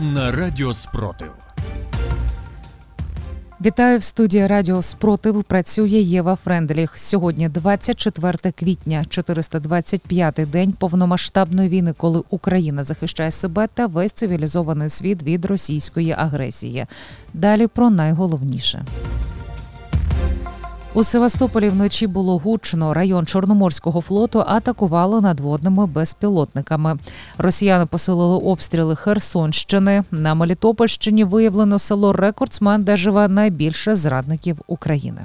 на Радіо Спротив. Вітаю в студії Радіо Спротив. Працює Єва Френделіх. Сьогодні 24 квітня, 425-й день повномасштабної війни, коли Україна захищає себе та весь цивілізований світ від російської агресії. Далі про найголовніше. У Севастополі вночі було гучно. Район Чорноморського флоту атакувало надводними безпілотниками. Росіяни посилили обстріли Херсонщини. На Мелітопольщині виявлено село Рекордсмен, де живе найбільше зрадників України.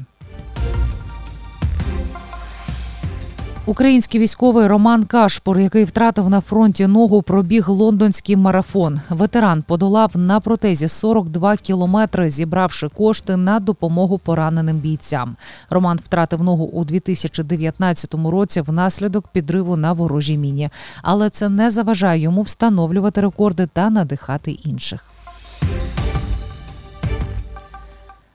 Український військовий Роман Кашпур, який втратив на фронті ногу, пробіг лондонський марафон. Ветеран подолав на протезі 42 кілометри, зібравши кошти на допомогу пораненим бійцям. Роман втратив ногу у 2019 році внаслідок підриву на ворожій міні, але це не заважає йому встановлювати рекорди та надихати інших.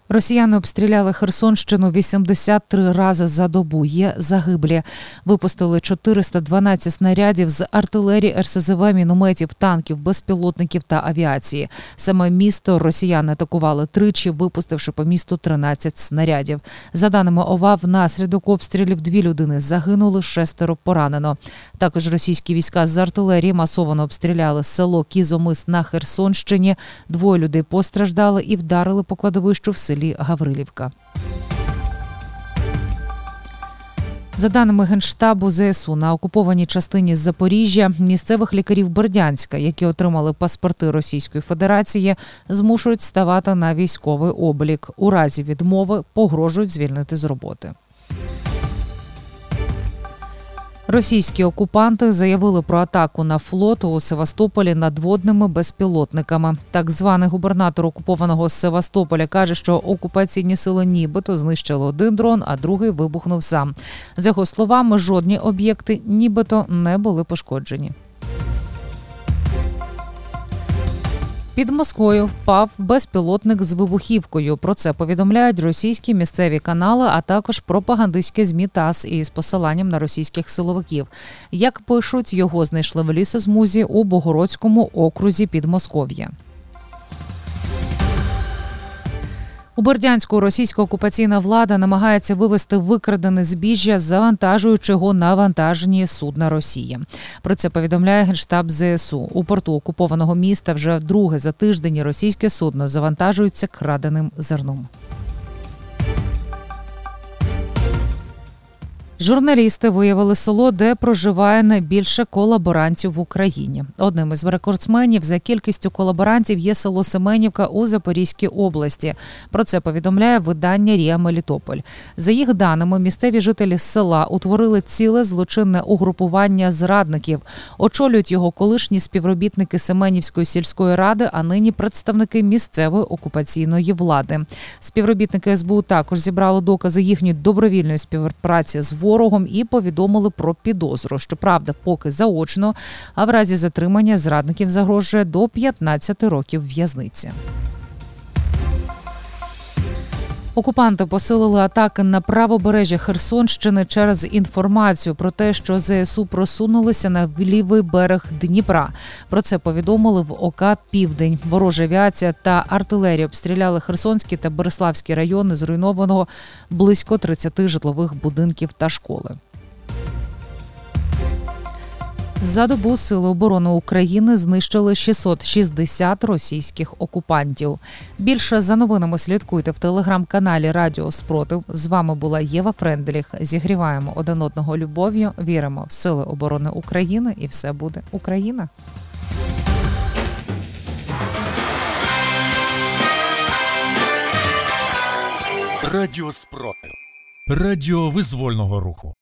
Росіяни обстріляли Херсонщину 83 рази за добу. Є загиблі. Випустили 412 снарядів з артилерії, РСЗВ, мінометів, танків, безпілотників та авіації. Саме місто росіяни атакували тричі, випустивши по місту 13 снарядів. За даними ОВА, внаслідок обстрілів дві людини загинули, шестеро поранено. Також російські війська з артилерії масово обстріляли село Кізомис на Херсонщині. Двоє людей постраждали і вдарили по кладовищу в селі Гаврилівка. За даними генштабу ЗСУ на окупованій частині Запоріжжя місцевих лікарів Бердянська, які отримали паспорти Російської Федерації, змушують ставати на військовий облік. У разі відмови погрожують звільнити з роботи. Російські окупанти заявили про атаку на флот у Севастополі надводними безпілотниками. Так званий губернатор окупованого Севастополя каже, що окупаційні сили нібито знищили один дрон, а другий вибухнув сам. За його словами, жодні об'єкти нібито не були пошкоджені. Під Москвою впав безпілотник з вибухівкою. Про це повідомляють російські місцеві канали, а також пропагандистські змі ТАСС із посиланням на російських силовиків. Як пишуть, його знайшли в лісозмузі у Богородському окрузі Підмосков'я. У Бердянську російська окупаційна влада намагається вивести викрадене збіжжя, завантажуючи його на вантажні судна Росії. Про це повідомляє генштаб ЗСУ. У порту окупованого міста вже друге за тиждень російське судно завантажується краденим зерном. Журналісти виявили село, де проживає найбільше колаборантів в Україні. Одним із рекордсменів за кількістю колаборантів є село Семенівка у Запорізькій області. Про це повідомляє видання Рія Мелітополь. За їх даними, місцеві жителі села утворили ціле злочинне угрупування зрадників. Очолюють його колишні співробітники Семенівської сільської ради, а нині представники місцевої окупаційної влади. Співробітники СБУ також зібрали докази їхньої добровільної співпраці з ворогом і повідомили про підозру. Щоправда, поки заочно, а в разі затримання зрадників загрожує до 15 років в'язниці. Окупанти посилили атаки на правобережжя Херсонщини через інформацію про те, що ЗСУ просунулися на лівий берег Дніпра. Про це повідомили в ОК Південь. Ворожа авіація та артилерія обстріляли Херсонські та Береславські райони, зруйнованого близько 30 житлових будинків та школи. За добу Сили оборони України знищили 660 російських окупантів. Більше за новинами слідкуйте в телеграм-каналі Радіо Спротив. З вами була Єва Френделіх. Зігріваємо один одного любов'ю. Віримо в сили оборони України, і все буде Україна. Радіо Спротив. Радіо визвольного руху.